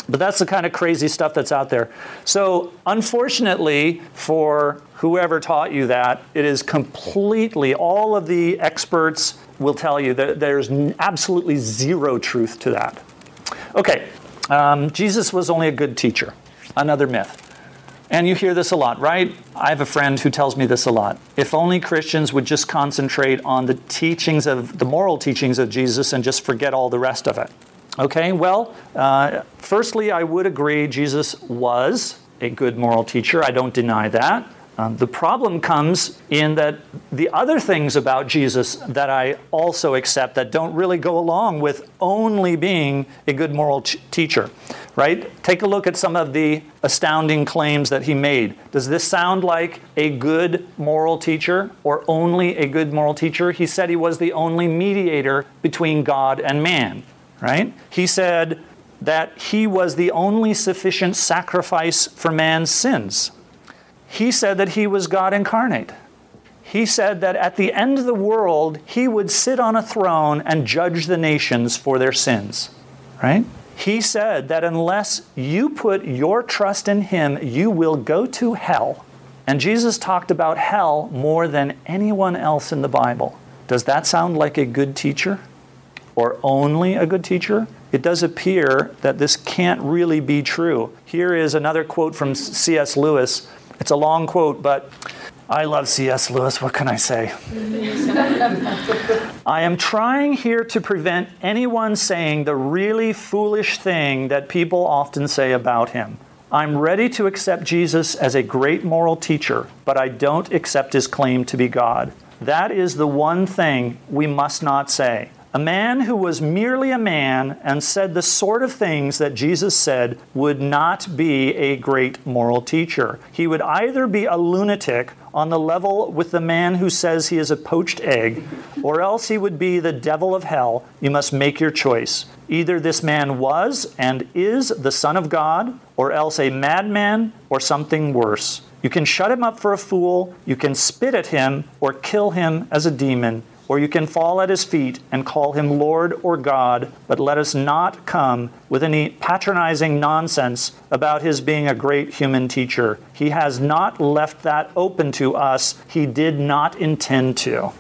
But that's the kind of crazy stuff that's out there. So, unfortunately, for whoever taught you that, it is completely, all of the experts will tell you that there's absolutely zero truth to that. Okay, um, Jesus was only a good teacher. Another myth. And you hear this a lot, right? I have a friend who tells me this a lot. If only Christians would just concentrate on the teachings of the moral teachings of Jesus and just forget all the rest of it. Okay, well, uh, firstly, I would agree Jesus was a good moral teacher. I don't deny that. Um, the problem comes in that the other things about Jesus that I also accept that don't really go along with only being a good moral t- teacher, right? Take a look at some of the astounding claims that he made. Does this sound like a good moral teacher or only a good moral teacher? He said he was the only mediator between God and man, right? He said that he was the only sufficient sacrifice for man's sins. He said that he was God incarnate. He said that at the end of the world, he would sit on a throne and judge the nations for their sins, right? He said that unless you put your trust in him, you will go to hell. And Jesus talked about hell more than anyone else in the Bible. Does that sound like a good teacher? Or only a good teacher? It does appear that this can't really be true. Here is another quote from C.S. Lewis it's a long quote, but I love C.S. Lewis. What can I say? I am trying here to prevent anyone saying the really foolish thing that people often say about him. I'm ready to accept Jesus as a great moral teacher, but I don't accept his claim to be God. That is the one thing we must not say. A man who was merely a man and said the sort of things that Jesus said would not be a great moral teacher. He would either be a lunatic on the level with the man who says he is a poached egg, or else he would be the devil of hell. You must make your choice. Either this man was and is the Son of God, or else a madman, or something worse. You can shut him up for a fool, you can spit at him, or kill him as a demon or you can fall at his feet and call him Lord or God, but let us not come with any patronizing nonsense about his being a great human teacher. He has not left that open to us, he did not intend to.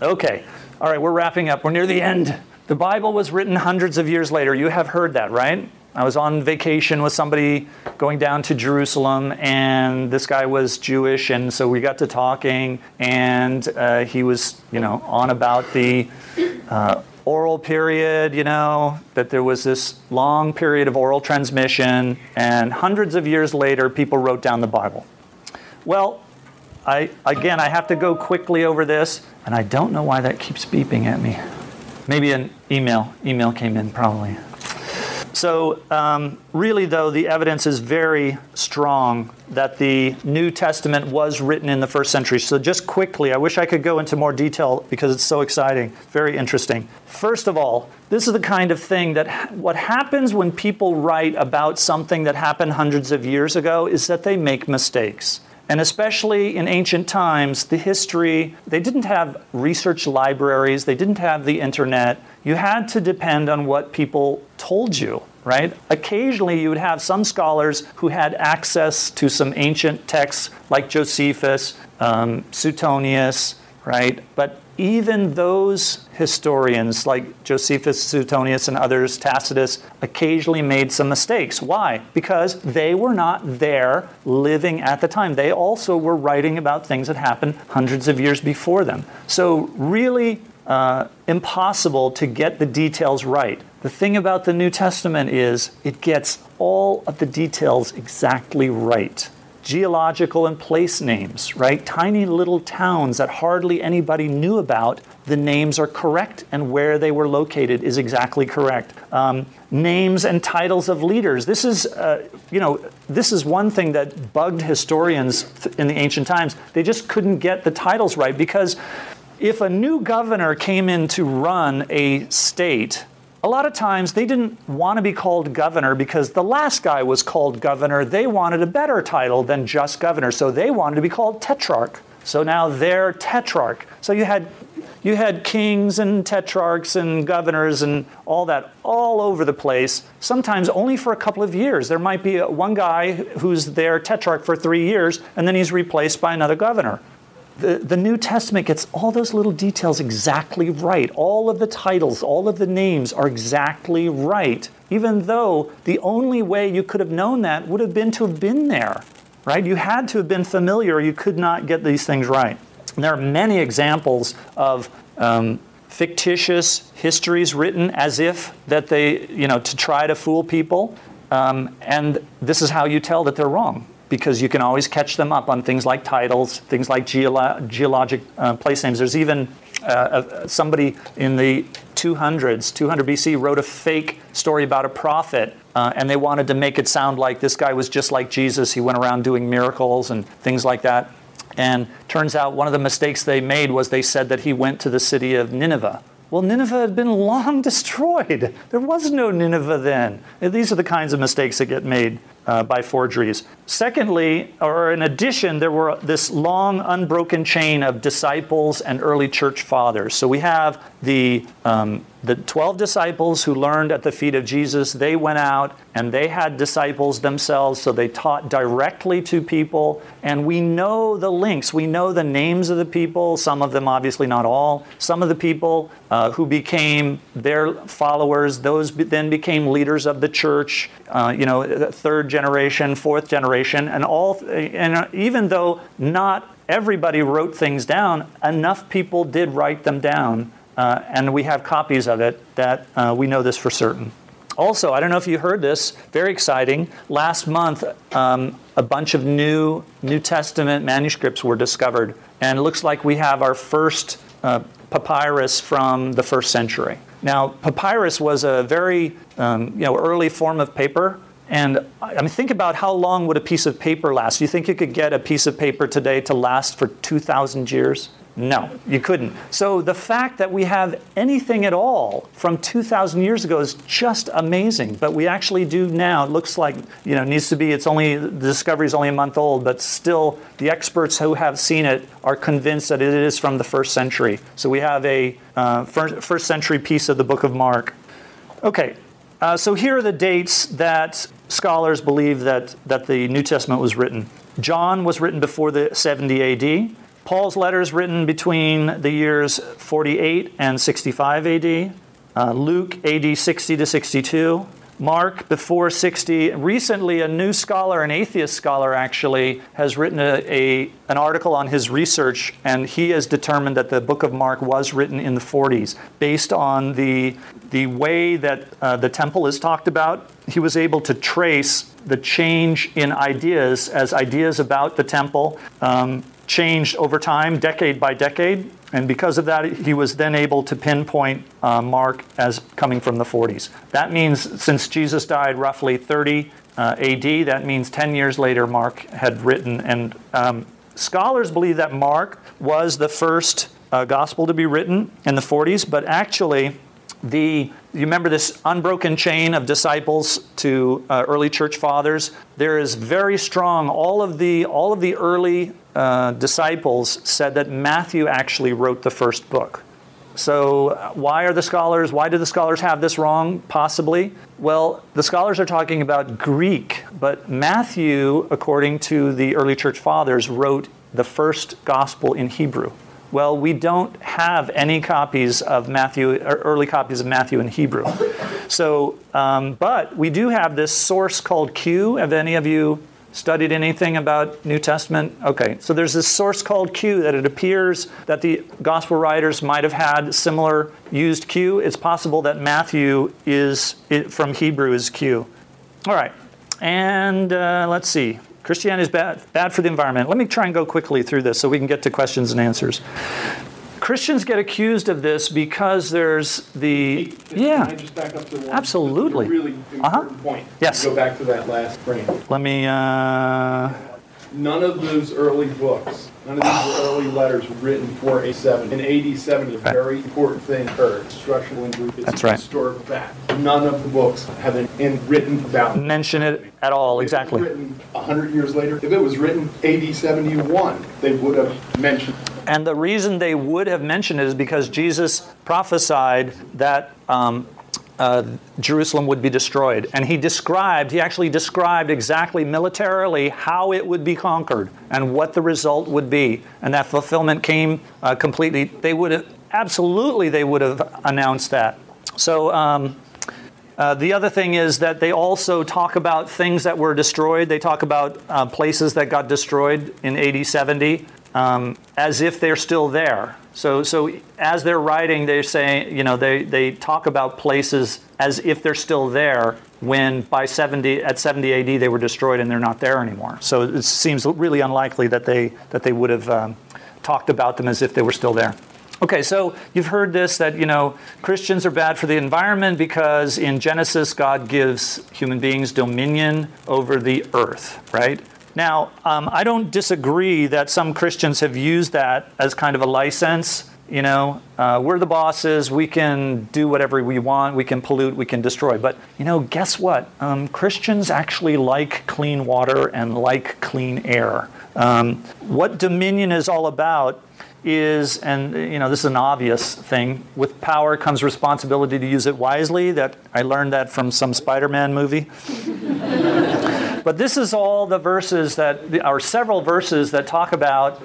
Okay, all right, we're wrapping up. We're near the end. The Bible was written hundreds of years later. You have heard that, right? I was on vacation with somebody going down to Jerusalem, and this guy was Jewish, and so we got to talking, and uh, he was, you know, on about the uh, oral period, you know, that there was this long period of oral transmission, and hundreds of years later, people wrote down the Bible. Well, I, again, I have to go quickly over this, and I don't know why that keeps beeping at me. Maybe an email. Email came in, probably. So, um, really, though, the evidence is very strong that the New Testament was written in the first century. So, just quickly, I wish I could go into more detail because it's so exciting, very interesting. First of all, this is the kind of thing that what happens when people write about something that happened hundreds of years ago is that they make mistakes. And especially in ancient times, the history, they didn't have research libraries, they didn't have the internet. You had to depend on what people told you, right? Occasionally, you would have some scholars who had access to some ancient texts like Josephus, um, Suetonius, right? But even those historians like Josephus, Suetonius, and others, Tacitus, occasionally made some mistakes. Why? Because they were not there living at the time. They also were writing about things that happened hundreds of years before them. So, really uh, impossible to get the details right. The thing about the New Testament is it gets all of the details exactly right geological and place names, right? Tiny little towns that hardly anybody knew about. The names are correct, and where they were located is exactly correct. Um, names and titles of leaders. This is, uh, you know, this is one thing that bugged historians th- in the ancient times. They just couldn't get the titles right because if a new governor came in to run a state, a lot of times they didn't want to be called governor because the last guy was called governor. They wanted a better title than just governor, so they wanted to be called tetrarch. So now they're tetrarch. So you had you had kings and tetrarchs and governors and all that all over the place, sometimes only for a couple of years. There might be one guy who's their tetrarch for three years, and then he's replaced by another governor the, the New Testament gets all those little details exactly right. All of the titles, all of the names are exactly right, even though the only way you could have known that would have been to have been there, right? You had to have been familiar, you could not get these things right. And there are many examples of um, fictitious histories written as if that they, you know, to try to fool people. Um, and this is how you tell that they're wrong because you can always catch them up on things like titles, things like geolo- geologic uh, place names. There's even uh, somebody in the 200s, 200 BC, wrote a fake story about a prophet, uh, and they wanted to make it sound like this guy was just like Jesus. He went around doing miracles and things like that. And turns out one of the mistakes they made was they said that he went to the city of Nineveh. Well, Nineveh had been long destroyed. There was no Nineveh then. These are the kinds of mistakes that get made uh, by forgeries. Secondly, or in addition, there were this long, unbroken chain of disciples and early church fathers. So we have the um, the 12 disciples who learned at the feet of Jesus, they went out and they had disciples themselves, so they taught directly to people. And we know the links, we know the names of the people, some of them obviously not all. Some of the people uh, who became their followers, those then became leaders of the church, uh, you know, third generation, fourth generation, and all. And even though not everybody wrote things down, enough people did write them down uh, and we have copies of it that uh, we know this for certain. Also, I don't know if you heard this, very exciting. Last month, um, a bunch of new New Testament manuscripts were discovered, and it looks like we have our first uh, papyrus from the first century. Now, papyrus was a very um, you know, early form of paper. And I mean, think about how long would a piece of paper last? Do you think you could get a piece of paper today to last for 2,000 years? No, you couldn't. So the fact that we have anything at all from 2,000 years ago is just amazing. But we actually do now. It looks like you know needs to be. It's only the discovery is only a month old, but still the experts who have seen it are convinced that it is from the first century. So we have a uh, first, first century piece of the Book of Mark. Okay, uh, so here are the dates that scholars believe that that the New Testament was written. John was written before the 70 A.D. Paul's letters written between the years 48 and 65 AD. Uh, Luke AD 60 to 62. Mark before 60. Recently, a new scholar, an atheist scholar actually, has written a, a, an article on his research, and he has determined that the book of Mark was written in the 40s based on the, the way that uh, the temple is talked about. He was able to trace the change in ideas as ideas about the temple um, changed over time, decade by decade. And because of that, he was then able to pinpoint uh, Mark as coming from the 40s. That means since Jesus died roughly 30 uh, AD, that means 10 years later, Mark had written. And um, scholars believe that Mark was the first uh, gospel to be written in the 40s, but actually, the you remember this unbroken chain of disciples to uh, early church fathers there is very strong all of the all of the early uh, disciples said that matthew actually wrote the first book so uh, why are the scholars why do the scholars have this wrong possibly well the scholars are talking about greek but matthew according to the early church fathers wrote the first gospel in hebrew Well, we don't have any copies of Matthew, or early copies of Matthew in Hebrew. So, um, but we do have this source called Q. Have any of you studied anything about New Testament? Okay, so there's this source called Q that it appears that the gospel writers might have had similar used Q. It's possible that Matthew is it, from Hebrew is Q. All right, and uh, let's see. Christianity is bad, bad for the environment. Let me try and go quickly through this so we can get to questions and answers. Christians get accused of this because there's the yeah. Can I just back up to one Absolutely. really Uh-huh. point? Yes. Go back to that last frame. Let me. Uh, None of those early books, none of these early letters written for A seven. In AD seventy, a very important thing occurred. Structural injury. It's That's a right. historical fact. None of the books have been in, written about. mention it at all exactly. If it was written a hundred years later, if it was written AD seventy-one, they would have mentioned. And the reason they would have mentioned it is because Jesus prophesied that um, uh, Jerusalem would be destroyed. And he described, he actually described exactly militarily how it would be conquered and what the result would be. And that fulfillment came uh, completely. They would have, absolutely, they would have announced that. So, um, uh, the other thing is that they also talk about things that were destroyed. They talk about uh, places that got destroyed in AD 70 um, as if they're still there. So, so as they're writing, they're saying, you know, they, they talk about places as if they're still there when by 70 at 70 AD they were destroyed and they're not there anymore. So it seems really unlikely that they that they would have um, talked about them as if they were still there. Okay, so you've heard this that you know Christians are bad for the environment because in Genesis God gives human beings dominion over the earth, right? Now, um, I don't disagree that some Christians have used that as kind of a license. You know, uh, we're the bosses. We can do whatever we want. We can pollute. We can destroy. But you know, guess what? Um, Christians actually like clean water and like clean air. Um, what dominion is all about is, and you know, this is an obvious thing. With power comes responsibility to use it wisely. That I learned that from some Spider-Man movie. but this is all the verses that, are several verses that talk about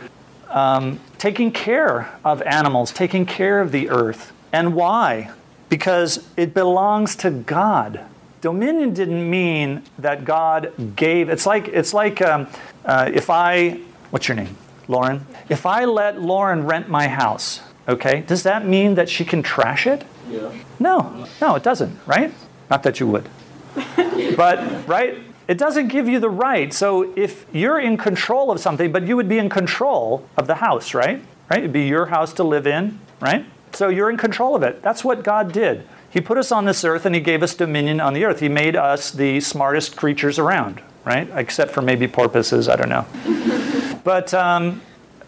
um, taking care of animals, taking care of the earth, and why? Because it belongs to God. Dominion didn't mean that God gave. It's like it's like um, uh, if I, what's your name, Lauren? If I let Lauren rent my house, okay, does that mean that she can trash it? Yeah. No, no, it doesn't, right? Not that you would. but, right? It doesn't give you the right. So if you're in control of something, but you would be in control of the house, right? Right? It'd be your house to live in, right? So you're in control of it. That's what God did. He put us on this earth and he gave us dominion on the earth. He made us the smartest creatures around, right? Except for maybe porpoises, I don't know. but um,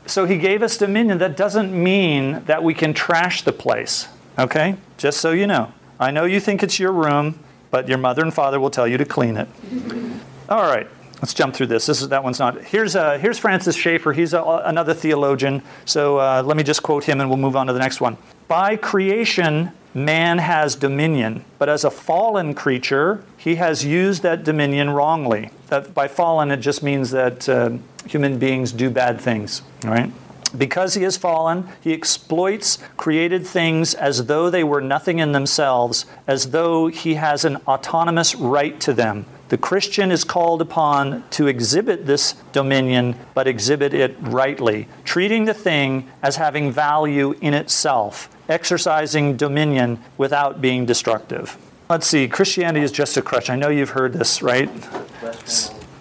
so he gave us dominion. That doesn't mean that we can trash the place, okay? Just so you know. I know you think it's your room, but your mother and father will tell you to clean it. All right, let's jump through this. This is that one's not. Here's uh, here's Francis Schaeffer. He's a, another theologian. So uh, let me just quote him, and we'll move on to the next one. By creation, man has dominion, but as a fallen creature, he has used that dominion wrongly. That by fallen, it just means that uh, human beings do bad things. right? Because he has fallen, he exploits created things as though they were nothing in themselves, as though he has an autonomous right to them. The Christian is called upon to exhibit this dominion, but exhibit it rightly, treating the thing as having value in itself, exercising dominion without being destructive. Let's see, Christianity is just a crutch. I know you've heard this, right?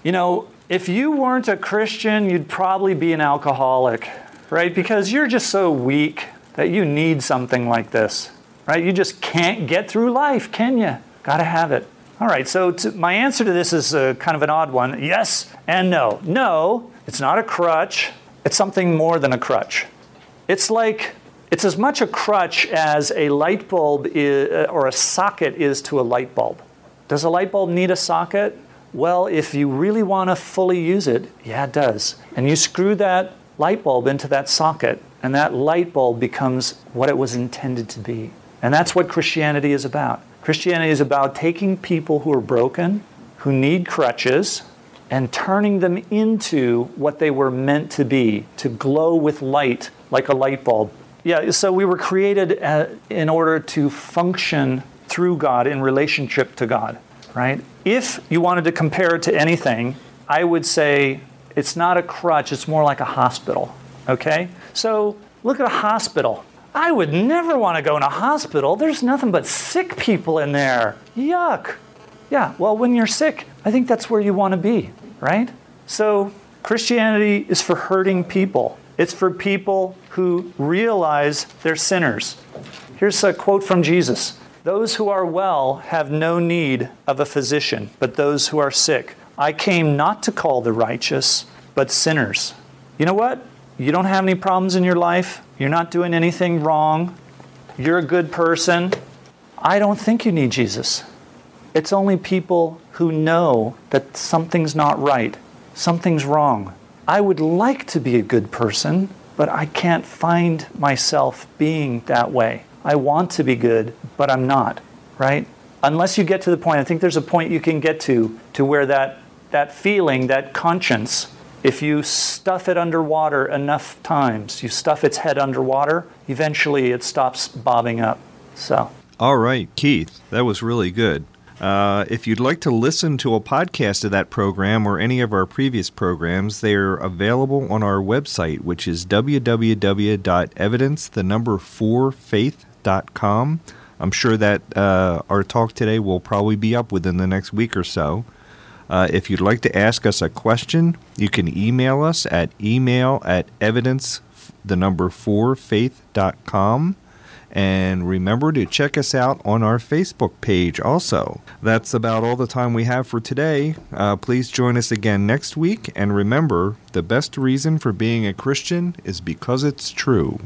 You know, if you weren't a Christian, you'd probably be an alcoholic, right? Because you're just so weak that you need something like this, right? You just can't get through life, can you? Got to have it. All right, so to, my answer to this is uh, kind of an odd one yes and no. No, it's not a crutch, it's something more than a crutch. It's like, it's as much a crutch as a light bulb is, uh, or a socket is to a light bulb. Does a light bulb need a socket? Well, if you really want to fully use it, yeah, it does. And you screw that light bulb into that socket, and that light bulb becomes what it was intended to be. And that's what Christianity is about. Christianity is about taking people who are broken, who need crutches, and turning them into what they were meant to be to glow with light like a light bulb. Yeah, so we were created uh, in order to function through God in relationship to God, right? If you wanted to compare it to anything, I would say it's not a crutch, it's more like a hospital, okay? So look at a hospital. I would never want to go in a hospital. There's nothing but sick people in there. Yuck. Yeah, well, when you're sick, I think that's where you want to be, right? So Christianity is for hurting people. It's for people who realize they're sinners. Here's a quote from Jesus Those who are well have no need of a physician, but those who are sick. I came not to call the righteous, but sinners. You know what? You don't have any problems in your life. You're not doing anything wrong. You're a good person. I don't think you need Jesus. It's only people who know that something's not right, something's wrong. I would like to be a good person, but I can't find myself being that way. I want to be good, but I'm not, right? Unless you get to the point, I think there's a point you can get to to where that that feeling, that conscience, if you stuff it underwater enough times, you stuff its head underwater, eventually it stops bobbing up. So, All right, Keith, that was really good. Uh, if you'd like to listen to a podcast of that program or any of our previous programs, they're available on our website, which is www.evidence, the number four faith.com. I'm sure that uh, our talk today will probably be up within the next week or so. Uh, if you'd like to ask us a question, you can email us at email at evidence, the number four faith.com. And remember to check us out on our Facebook page also. That's about all the time we have for today. Uh, please join us again next week. And remember, the best reason for being a Christian is because it's true.